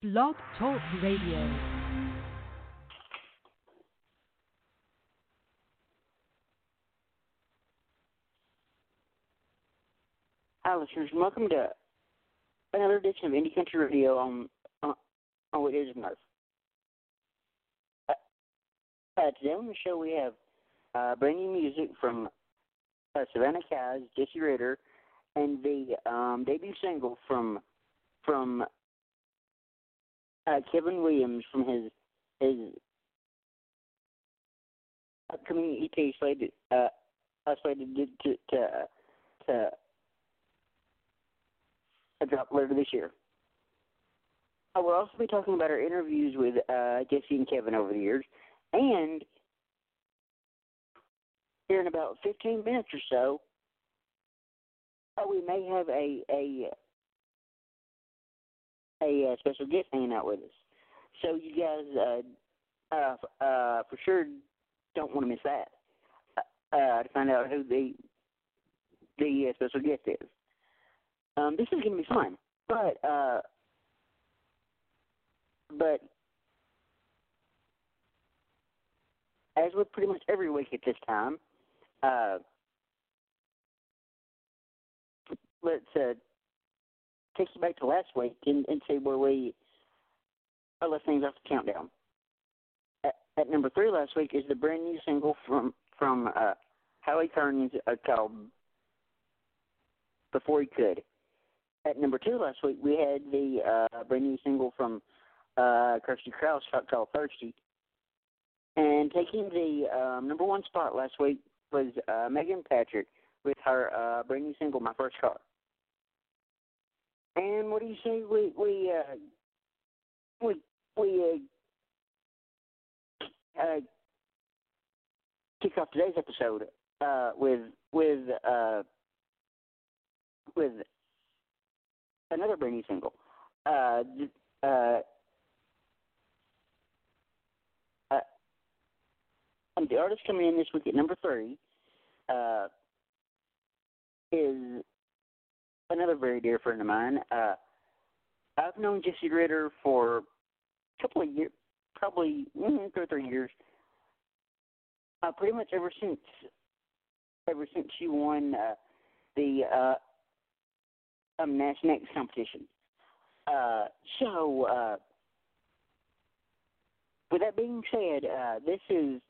Blog Talk Radio. Hi, listeners. Welcome to another edition of Indie Country Radio on on, on what is Earth. Uh, uh, today on the show we have uh, brand new music from uh, Savannah Keyes, Jessie Ritter, and the um, debut single from from uh, Kevin Williams from his his upcoming EP slated uh, uh, slated to to to, to a drop later this year. Uh, we'll also be talking about our interviews with uh, Jessie and Kevin over the years, and here in about 15 minutes or so, uh, we may have a a a, uh special guest hanging out with us. So you guys, uh, uh, uh, for sure, don't want to miss that. Uh, uh, to find out who the the uh, special guest is. Um, this is going to be fun, but uh, but as with pretty much every week at this time, uh, let's uh, take you back to last week and, and see where we let things off the countdown. At, at number three last week is the brand new single from from uh, Howie Kearns uh, called "Before He Could." At number two last week, we had the uh, brand new single from uh, Kirsty Krause called "Thirsty." And taking the um, number one spot last week was uh, Megan Patrick with her uh, brand new single "My First Car." And what do you say we we uh, we we uh, uh, kick off today's episode uh, with with uh, with another brand new single. Uh, uh, uh, and the artist coming in this week at number three uh, is another very dear friend of mine. Uh, I've known Jessie Ritter for a couple of years, probably mm, two or three years. Uh, pretty much ever since, ever since she won uh, the uh, um, NashNext competition. Uh, so, uh, with that being said, uh, this is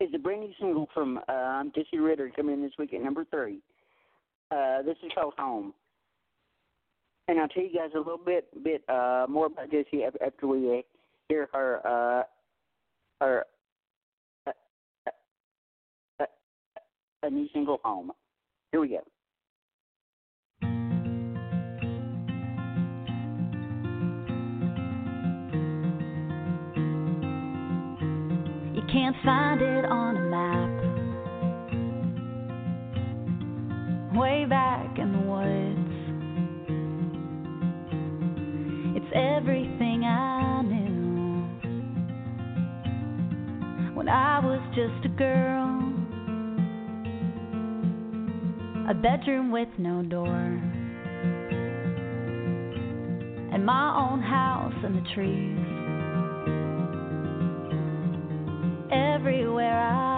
is a brand new single from um, Jessie Ritter coming in this week at number three. Uh, this is called Home, and I'll tell you guys a little bit bit uh, more about Jessie after we uh, hear her uh, her uh, uh, a new single Home. Here we go. You can't find it on Way back in the woods, it's everything I knew when I was just a girl. A bedroom with no door, and my own house in the trees everywhere I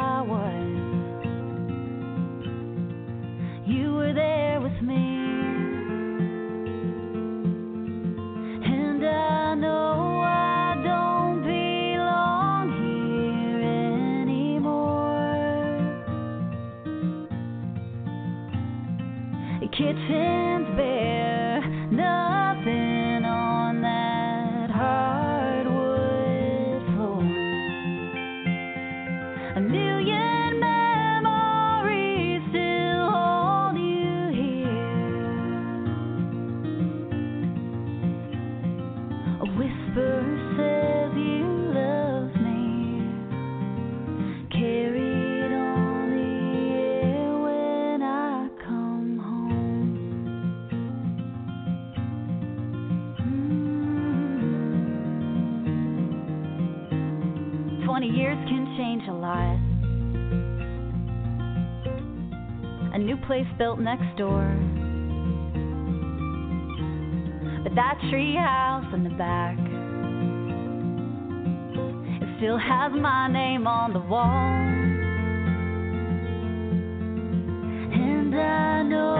next door. But that tree house in the back, it still has my name on the wall. And I know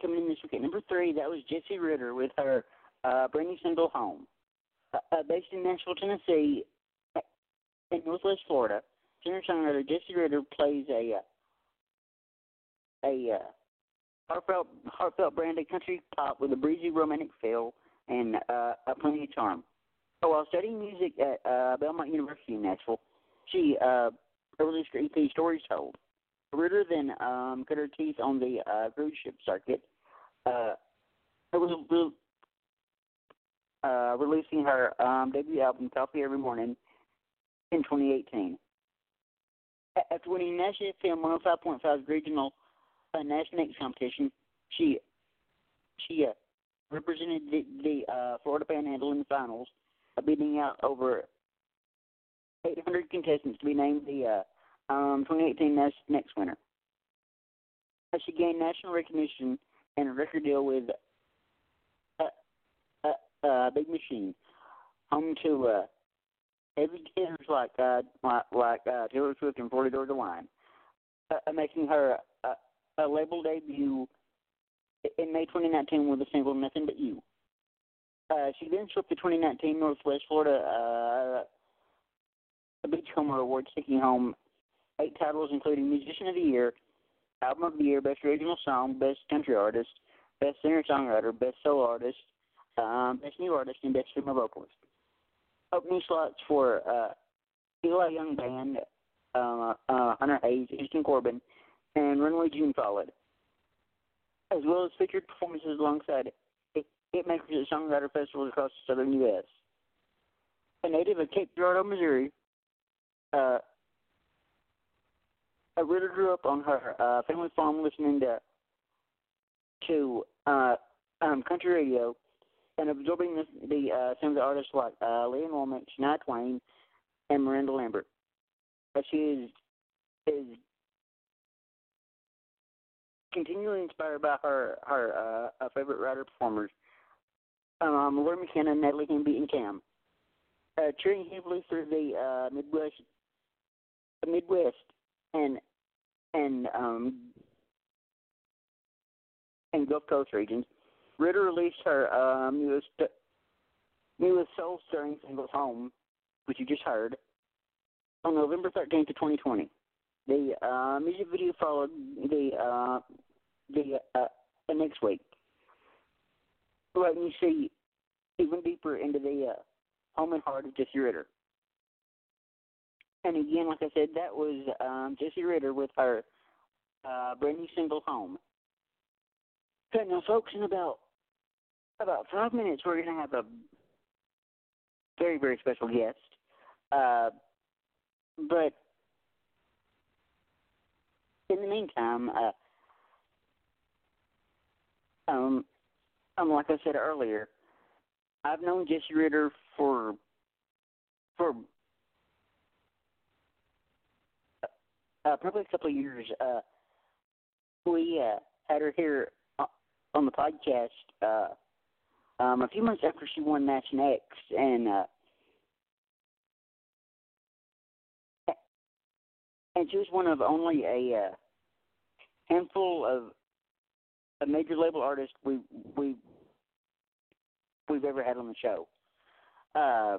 coming in this week at number three, that was Jessie Ritter with her uh, brand new single "Home." Uh, uh, based in Nashville, Tennessee, uh, in Northwest Florida, singer-songwriter Jessie Ritter plays a uh, a uh, heartfelt, heartfelt brand of country pop with a breezy, romantic feel and uh, a plenty of charm. So while studying music at uh, Belmont University in Nashville, she uh, released her EP "Stories Told." Ritter then um, cut her teeth on the uh, cruise ship circuit. Uh, it was uh, releasing her um, debut album "Coffee Every Morning" in 2018. After winning Nash FM 105.5's regional uh, NashNext competition, she she uh, represented the, the uh, Florida Panhandle in the finals, uh, beating out over 800 contestants to be named the uh, um, 2018 Nas- next winter. Uh, She gained national recognition and a record deal with uh, uh, uh, Big Machine, home to uh, heavy hitters like uh, like, uh, Taylor Swift and Florida Georgia Line, uh, making her a label debut in May 2019 with the single "Nothing But You." Uh, she then swept the 2019 Northwest Florida uh, Beachcomber Award, taking home eight titles, including Musician of the Year, Album of the Year, Best Original Song, Best Country Artist, Best Singer Songwriter, Best Solo Artist, um, Best New Artist, and Best Female Vocalist. Opening slots for uh, Eli Young Band, uh, uh, Hunter Hayes, Easton Corbin, and Runaway June followed, as well as featured performances alongside hitmakers at songwriter festivals across the southern U.S. A native of Cape Girardeau, Missouri, uh, uh, Ritter grew up on her uh, family farm listening to to uh, um, country radio and absorbing the, the uh, some of the artists like uh, Lee Ann Womack, Shania Twain, and Miranda Lambert. Uh, she is is continually inspired by her her uh, uh, favorite writer performers, um, Lori McKenna, Natalie Hemby, and Cam. Uh, cheering heavily through the uh, Midwest, Midwest and and um and Gulf Coast regions, Ritter released her um, newest newest soul stirring singles "Home," which you just heard, on November 13th of 2020. The uh, music video followed the uh, the uh, the next week, letting you see even deeper into the uh, home and heart of Jessie Ritter. And again, like I said, that was um, Jessie Ritter with her uh, brand new single "Home." Okay, now, folks, in about about five minutes, we're going to have a very, very special guest. Uh, but in the meantime, uh, um, um, like I said earlier, I've known Jessie Ritter for for uh, probably a couple of years. Uh, we uh, had her here on the podcast uh, um, a few months after she won NashNext, and uh, and she was one of only a uh, handful of a major label artists we we we've ever had on the show. Uh,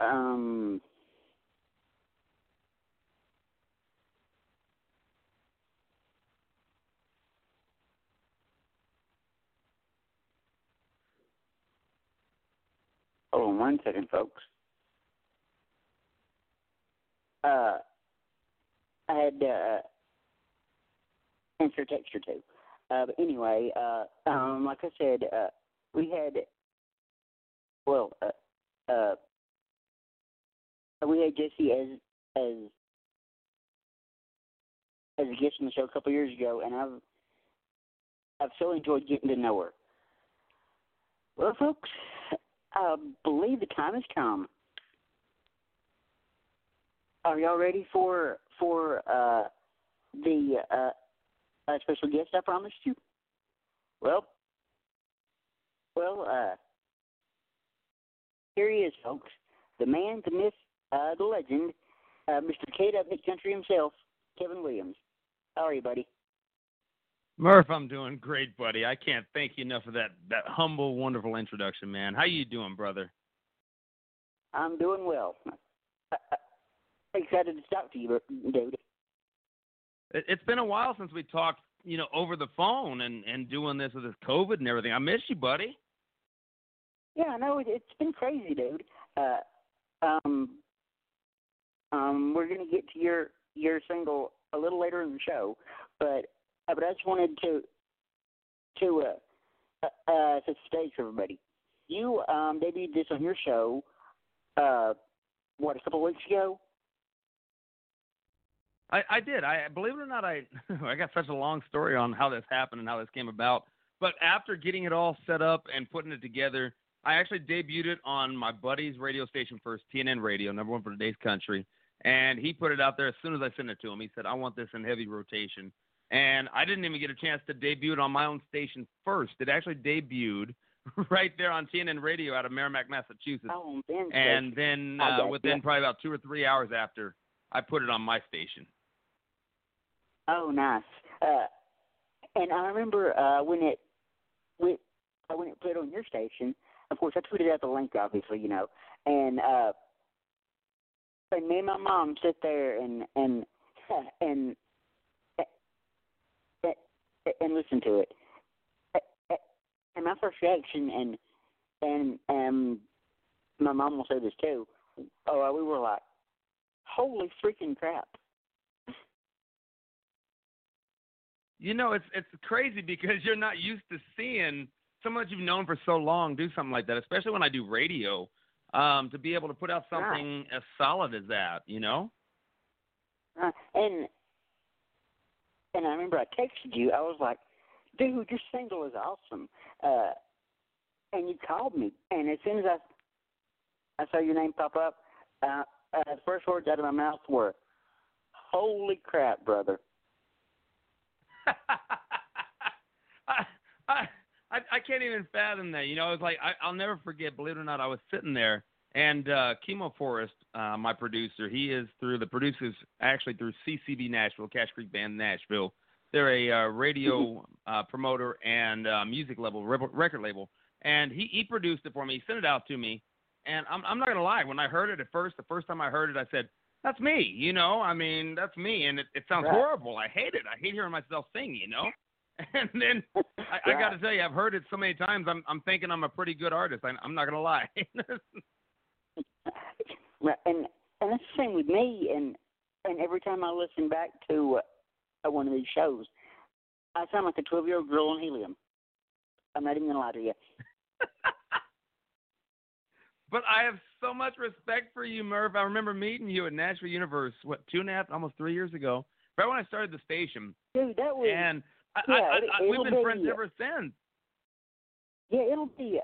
um, Hold on one second, folks. Uh, I had uh, answer a text or two. Uh, but anyway, uh, um, like I said, uh, we had, well, uh, uh, we had Jessie as as as a guest on the show a couple years ago, and I've I've so enjoyed getting to know her. Well, folks, I believe the time has come. Are y'all ready for for uh, the uh, special guest I promised you? Well, well, uh, here he is, folks. The man, the myth, uh, the legend, uh, Mr. K Mid Country himself, Kevin Williams. How are you, buddy? Murph, I'm doing great, buddy. I can't thank you enough for that that humble, wonderful introduction, man. How you doing, brother? I'm doing well. Excited to talk to you, dude. It's been a while since we talked, you know, over the phone and and doing this with this COVID and everything. I miss you, buddy. Yeah, I know it's been crazy, dude. Uh, um, um, we're gonna get to your your single a little later in the show, but but I just wanted to to uh, uh, uh, set the stage for everybody. You um, debuted this on your show, uh, what a couple weeks ago. I, I did. I believe it or not, I I got such a long story on how this happened and how this came about. But after getting it all set up and putting it together, I actually debuted it on my buddy's radio station first, TNN Radio, number one for today's country. And he put it out there as soon as I sent it to him. He said, "I want this in heavy rotation." And I didn't even get a chance to debut it on my own station first. It actually debuted right there on TNN Radio out of Merrimack, Massachusetts. Oh, then and then uh, within probably about two or three hours after, I put it on my station. Oh, nice. Uh, and I remember uh, when it when, uh, when it played on your station. Of course, I tweeted out the link, obviously, you know, and uh, and me and my mom sit there and and and and listen to it. And my first reaction, and and um, my mom will say this too. Oh, we were like, "Holy freaking crap!" You know, it's it's crazy because you're not used to seeing someone that you've known for so long do something like that, especially when I do radio. Um, to be able to put out something right. as solid as that, you know. Uh, and and I remember I texted you. I was like, "Dude, your single is awesome." Uh, and you called me, and as soon as I I saw your name pop up, uh, uh, the first words out of my mouth were, "Holy crap, brother!" I, I I can't even fathom that. You know, it's like I, I'll never forget. Believe it or not, I was sitting there And uh, Chemo Forest, uh, my producer, he is through the producers actually through CCB Nashville, Cash Creek Band Nashville. They're a uh, radio uh, promoter and uh, music level record label, and he he produced it for me. He sent it out to me, and I'm I'm not gonna lie. When I heard it at first, the first time I heard it, I said, "That's me," you know. I mean, that's me, and it, it sounds Right. horrible. I hate it. I hate hearing myself sing, you know. And then I, I got to tell you, I've heard it so many times. I'm I'm thinking I'm a pretty good artist. I, I'm not gonna lie. Right, and and that's the same with me. And and every time I listen back to uh, one of these shows, I sound like a twelve year old girl on helium. I'm not even gonna lie to you. but I have so much respect for you, Murph. I remember meeting you at Nashville Universe, what two and a half, almost three years ago, right when I started the station, Dude, that was and I, Yeah, I, I, I, we've been be- friends ever since. yeah, it'll be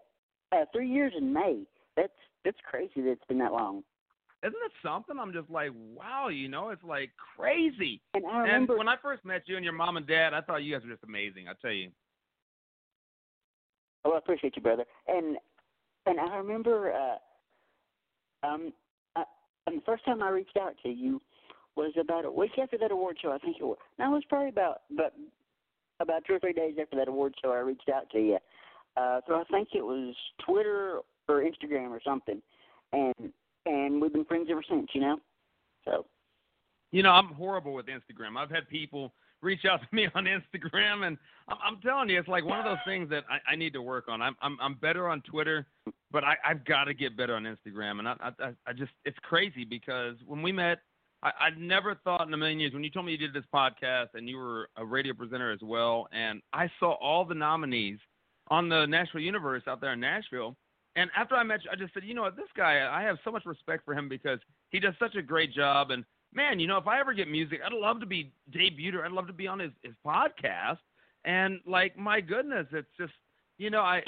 uh, three years in May. That's that's crazy that it's been that long. Isn't it something? I'm just like, wow, you know, it's like crazy. And I And remember when I first met you and your mom and dad, I thought you guys were just amazing. I tell you. Oh, I appreciate you, brother. And and I remember uh, um, uh, and the first time I reached out to you was about a week after that award show. I think it was. No, it was probably about but about two or three days after that award show. I reached out to you. Uh, so I think it was Twitter or Instagram or something, and and we've been friends ever since. You know. So You know, I'm horrible with Instagram. I've had people reach out to me on Instagram, and I'm, I'm telling you, it's like one of those things that I, I need to work on. I'm I'm, I'm better on Twitter, but I, I've got to get better on Instagram. And I, I I just it's crazy because when we met, I, I never thought in a million years when you told me you did this podcast and you were a radio presenter as well, and I saw all the nominees on the Nashville Universe out there in Nashville. And after I met you, I just said, you know what, this guy, I have so much respect for him because he does such a great job. And man, you know, if I ever get music, I'd love to be debuted or I'd love to be on his, his podcast. And like, my goodness, it's just, you know, I,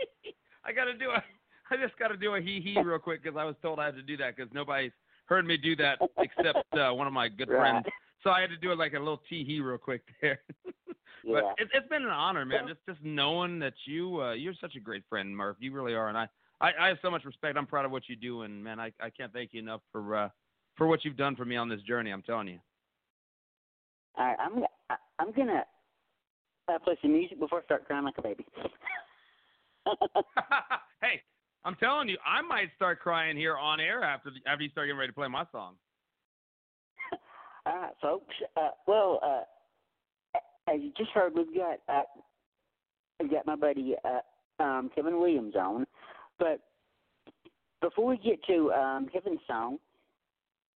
I got to do a, I just got to do a hee hee real quick because I was told I had to do that because nobody's heard me do that except uh, one of my good Right. friends. So I had to do it like a little tee hee real quick there. Yeah. But it, it's been an honor, man. Just just knowing that you uh, you're such a great friend, Murph. You really are, and I, I I have so much respect. I'm proud of what you do, and man, I I can't thank you enough for uh for what you've done for me on this journey. I'm telling you. All right, I'm I, I'm gonna uh, play some music before I start crying like a baby. hey, I'm telling you, I might start crying here on air after the, after you start getting ready to play my song. All right, folks. Uh, well, uh, as you just heard, we've got uh, we've got my buddy uh, um, Kevin Williams on. But before we get to um, Kevin's song,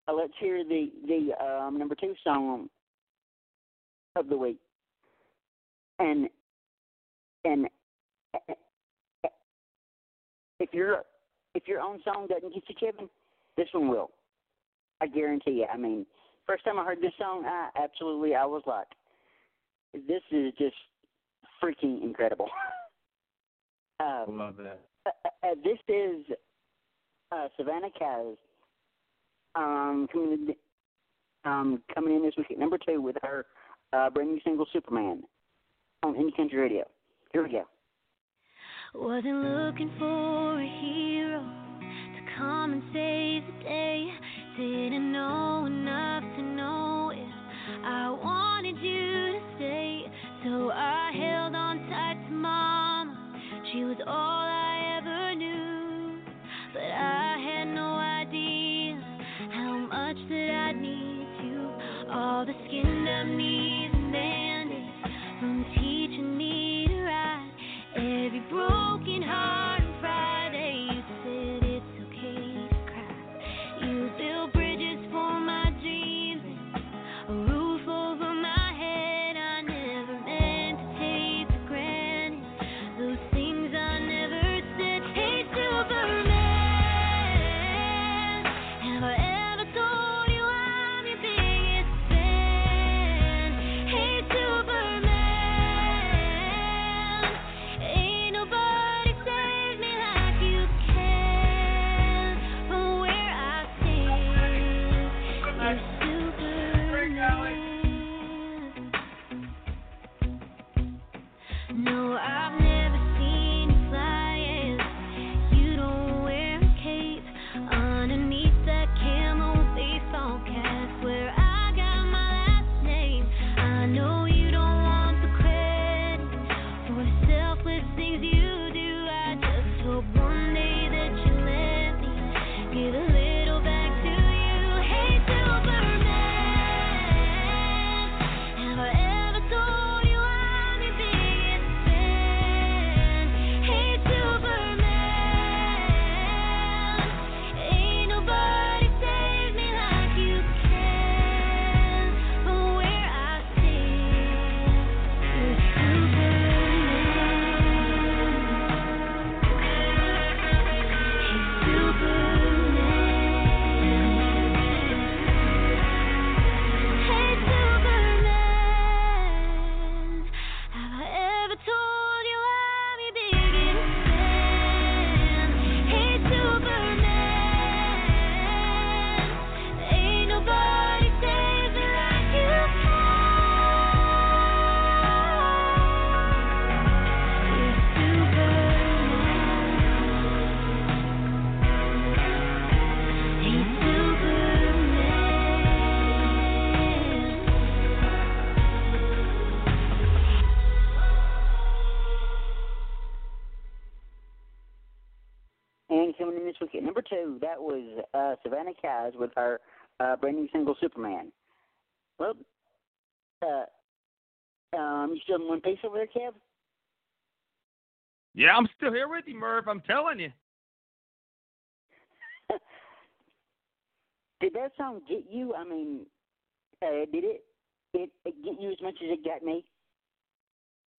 uh, let's hear the the um, number two song of the week. And and if your if your own song doesn't get you, Kevin, this one will. I guarantee you. I mean, first time I heard this song, I absolutely I was like, this is just freaking incredible. Um, Love that. uh, uh, this is uh, Savannah Keyes um, coming in, um, coming in this week at number two with her uh, brand new single Superman on Indie Country Radio. Here we go. Wasn't looking for a hero to come and save the day. Didn't know enough all that was uh, Savannah Keyes with her uh, brand new single Superman. Well, uh, um, you still in one piece over there, Kev? Yeah, I'm still here with you, Murph. I'm telling you. did that song get you? I mean, uh, did it, it it get you as much as it got me?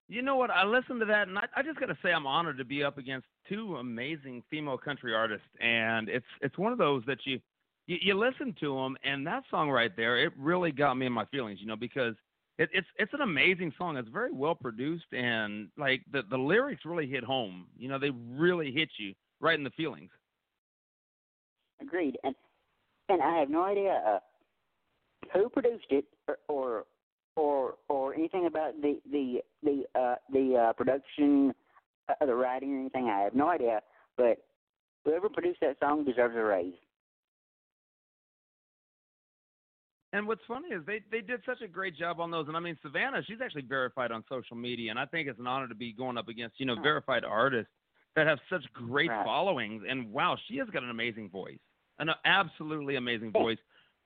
You know what? I listened to that, and I, I just got to say, I'm honored to be up against two amazing female country artists, and it's it's one of those that you you, you listen to them, and that song right there, it really got me in my feelings, you know, because it, it's it's an amazing song. It's very well produced, and like the the lyrics really hit home. You know, they really hit you right in the feelings. Agreed, and and I have no idea uh, who produced it or, or or or anything about the the the uh, the uh, production, uh, the writing, or anything. I have no idea, but whoever produced that song deserves a raise. And what's funny is they they did such a great job on those. And I mean, Savannah, she's actually verified on social media, and I think it's an honor to be going up against you know verified artists that have such great right. followings. And wow, she has got an amazing voice, an absolutely amazing voice.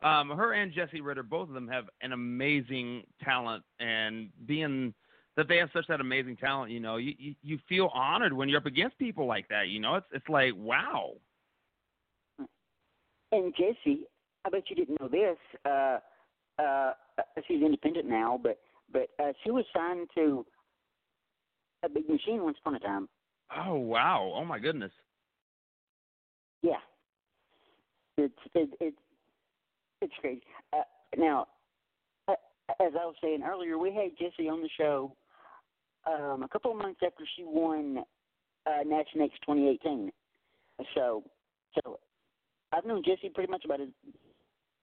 Um, her and Jessie Ritter, both of them have an amazing talent, and being that they have such that amazing talent, you know, you, you you feel honored when you're up against people like that. You know, it's it's like wow. And Jessie, I bet you didn't know this. Uh, uh, she's independent now, but but uh, she was signed to a big machine once upon a time. Oh wow! Oh my goodness. Yeah. It's it, it it's crazy. Uh, now, uh, as I was saying earlier, we had Jessie on the show um, a couple of months after she won uh, NashNext 2018. So, so I've known Jessie pretty much about as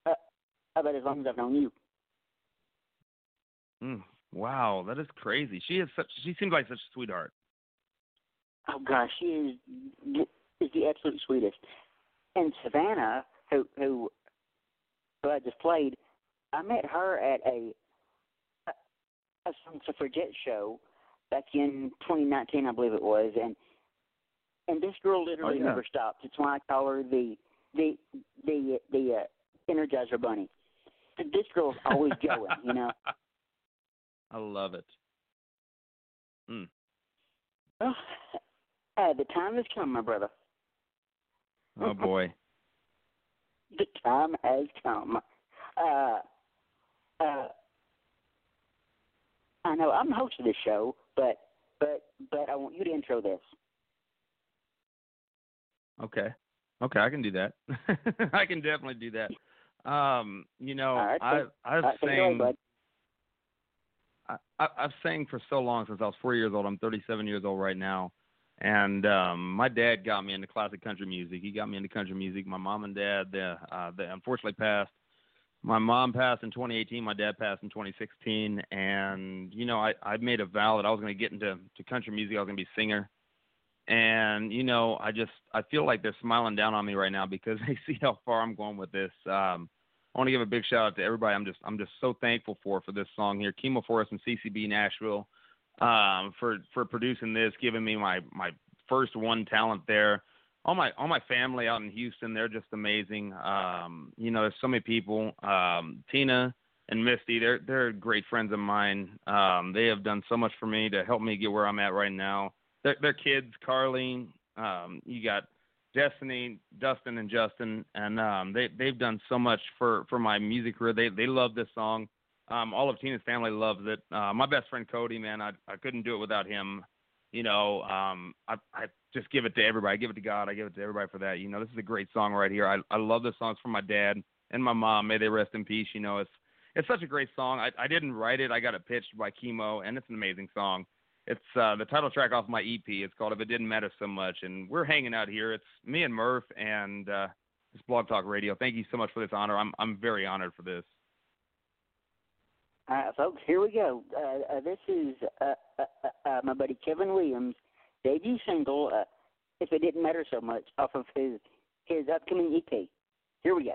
uh, about as long as I've known you. Mm, wow, that is crazy. She is such. She seems like such a sweetheart. Oh gosh, she is is the absolute sweetest. And Savannah, who who who I just played, I met her at a a, a suffragette show back in 2019, I believe it was, and and this girl literally oh, yeah. never stops. It's why I call her the the the the uh, Energizer Bunny. This girl's always going, you know. I love it. Mm. Well, uh, the time has come, my brother. Oh boy. The time has come. Uh, uh, I know I'm the host of this show, but but but I want you to intro this. Okay. Okay, I can do that. I can definitely do that. Um, you know, right, I I've right, sang away, I I've sang for so long since I was four years old. I'm 37 years old right now, and um, my dad got me into classic country music. He got me into country music. My mom and dad, they, uh, they unfortunately passed. My mom passed in 2018. My dad passed in 2016. And you know, I I made a vow that I was going to get into to country music. I was going to be a singer and you know i just i feel like they're smiling down on me right now because they see how far i'm going with this um i want to give a big shout out to everybody i'm just i'm just so thankful for for this song here chemo forest and ccb nashville um for for producing this giving me my my first one talent there all my all my family out in houston they're just amazing um you know there's so many people um tina and misty they're they're great friends of mine um they have done so much for me to help me get where i'm at right now their, their kids, Carlene. Um, you got Destiny, Dustin, and Justin, and um, they they've done so much for for my music career. They they love this song. Um, all of Tina's family loves it. Uh, my best friend Cody, man, I I couldn't do it without him. You know, um, I I just give it to everybody. I give it to God. I give it to everybody for that. You know, this is a great song right here. I I love this song. It's from my dad and my mom. May they rest in peace. You know, it's it's such a great song. I I didn't write it. I got it pitched by Chemo, and it's an amazing song it's uh, the title track off my EP. It's called "If It Didn't Matter So Much," and we're hanging out here. It's me and Murph and uh, this Blog Talk Radio. Thank you so much for this honor. I'm I'm very honored for this. All right, folks, here we go. Uh, uh, this is uh, uh, uh, uh my buddy Kevin Williams' debut single, If It Didn't Matter So Much, off of his, his upcoming EP. Here we go.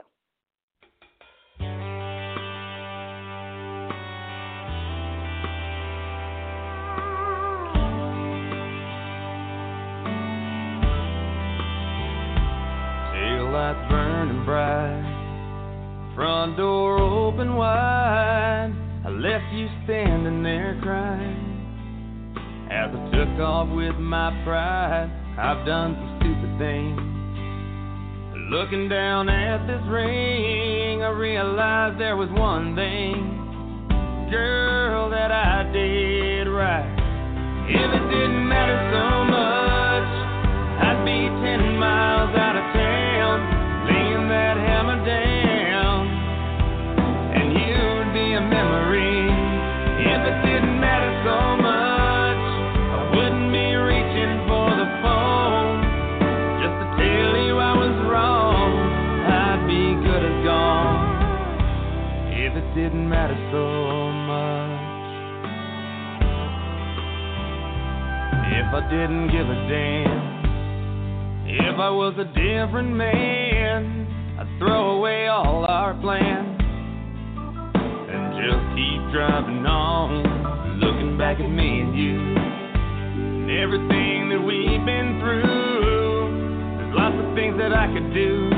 Taillights burning bright, front door open wide left you standing there crying. As I took off with my pride, I've done some stupid things. Looking down at this ring, I realized there was one thing, girl, that I did right. If it didn't matter so much, If I didn't give a damn. If I was a different man, I'd throw away all our plans and just keep driving on, looking back at me and you and everything that we've been through. There's lots of things that I could do.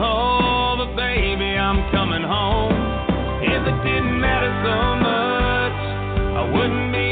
Oh, but baby, I'm coming home. If it didn't matter so much, I wouldn't be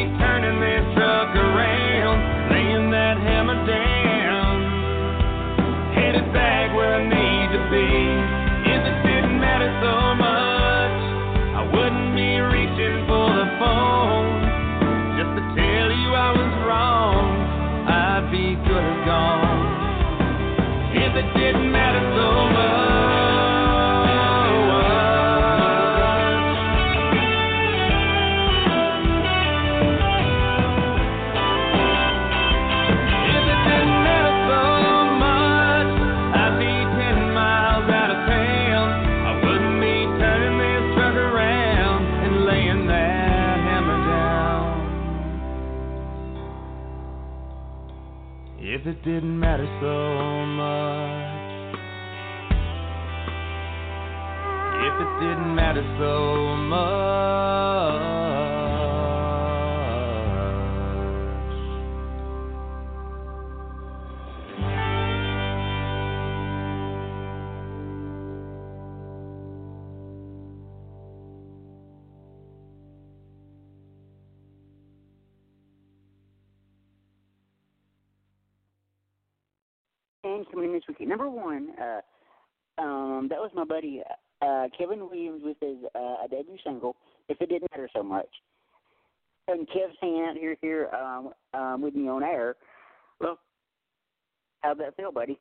And coming in this weekend. number one, uh, um, that was my buddy uh, Kevin Williams with his uh, debut single, "If It Didn't Matter So Much." And Kev's hanging out here here um, um, with me on air. Well, how'd that feel, buddy?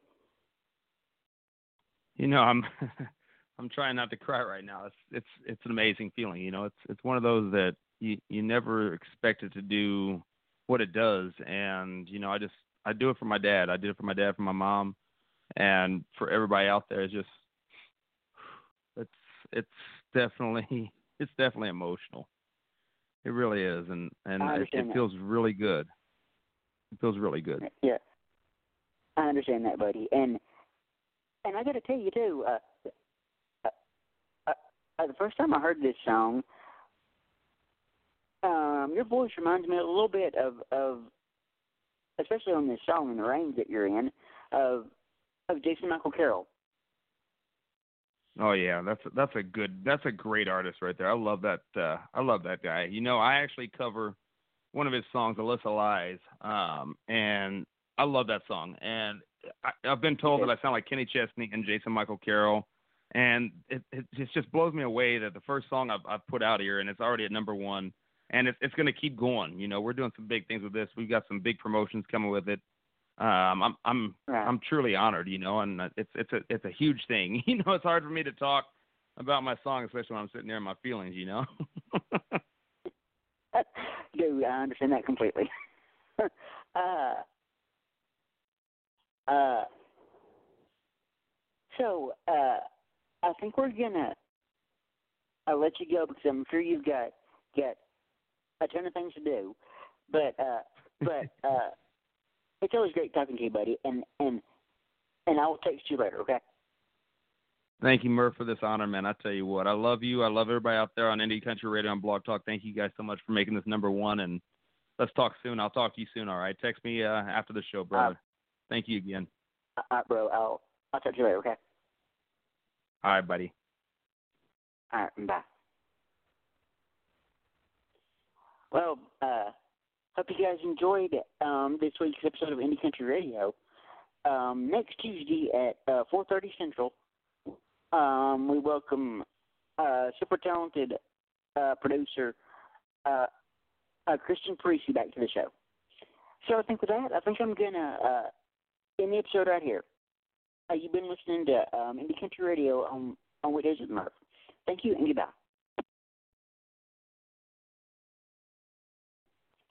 You know, I'm I'm trying not to cry right now. It's it's it's an amazing feeling. You know, it's it's one of those that you you never expect it to do what it does, and you know, I just I do it for my dad. I did it for my dad, for my mom, and for everybody out there. It's just it's it's definitely it's definitely emotional. It really is, and and it, it feels really good. It feels really good. Yeah, I understand that, buddy. And and I got to tell you too. Uh, uh, uh, uh, the first time I heard this song, um, your voice reminds me a little bit of of, especially on this song in the range that you're in, of of Jason Michael Carroll. Oh yeah, that's that's a good that's a great artist right there. I love that uh I love that guy. You know, I actually cover one of his songs, Alyssa Lies, um, and I love that song. And I, I've been told that I sound like Kenny Chesney and Jason Michael Carroll, and it it just just blows me away that the first song I've, I've put out here, and it's already at number one, and it's it's going to keep going. You know, we're doing some big things with this. We've got some big promotions coming with it. Um, I'm I'm Right. I'm truly honored, you know, and it's it's a it's a huge thing. You know, it's hard for me to talk about my song, especially when I'm sitting there in my feelings, you know. Dude, I understand that completely. uh, uh, so, uh, I think we're gonna I'll let you go because I'm sure you've got got a ton of things to do. But uh, but uh, it's always great talking to you, buddy. And and and I will text you later. Okay. Thank you, Murph, for this honor, man. I tell you what, I love you. I love everybody out there on Indie Country Radio and Blog Talk. Thank you guys so much for making this number one, and let's talk soon. I'll talk to you soon. All right, text me uh, after the show, brother. Thank you again. All right, bro. I'll I'll talk to you later. Okay. All right, buddy. All right, bye. Well, uh, hope you guys enjoyed um, this week's episode of Indie Country Radio. Um, next Tuesday at uh, 4:30 Central, um, we welcome uh, super talented uh, producer uh, uh, Christian Parisi back to the show. So I think with that, I think I'm gonna uh, end the episode right here. You've been listening to um, Indie Country Radio on on Weekdays with Murph. Thank you and goodbye.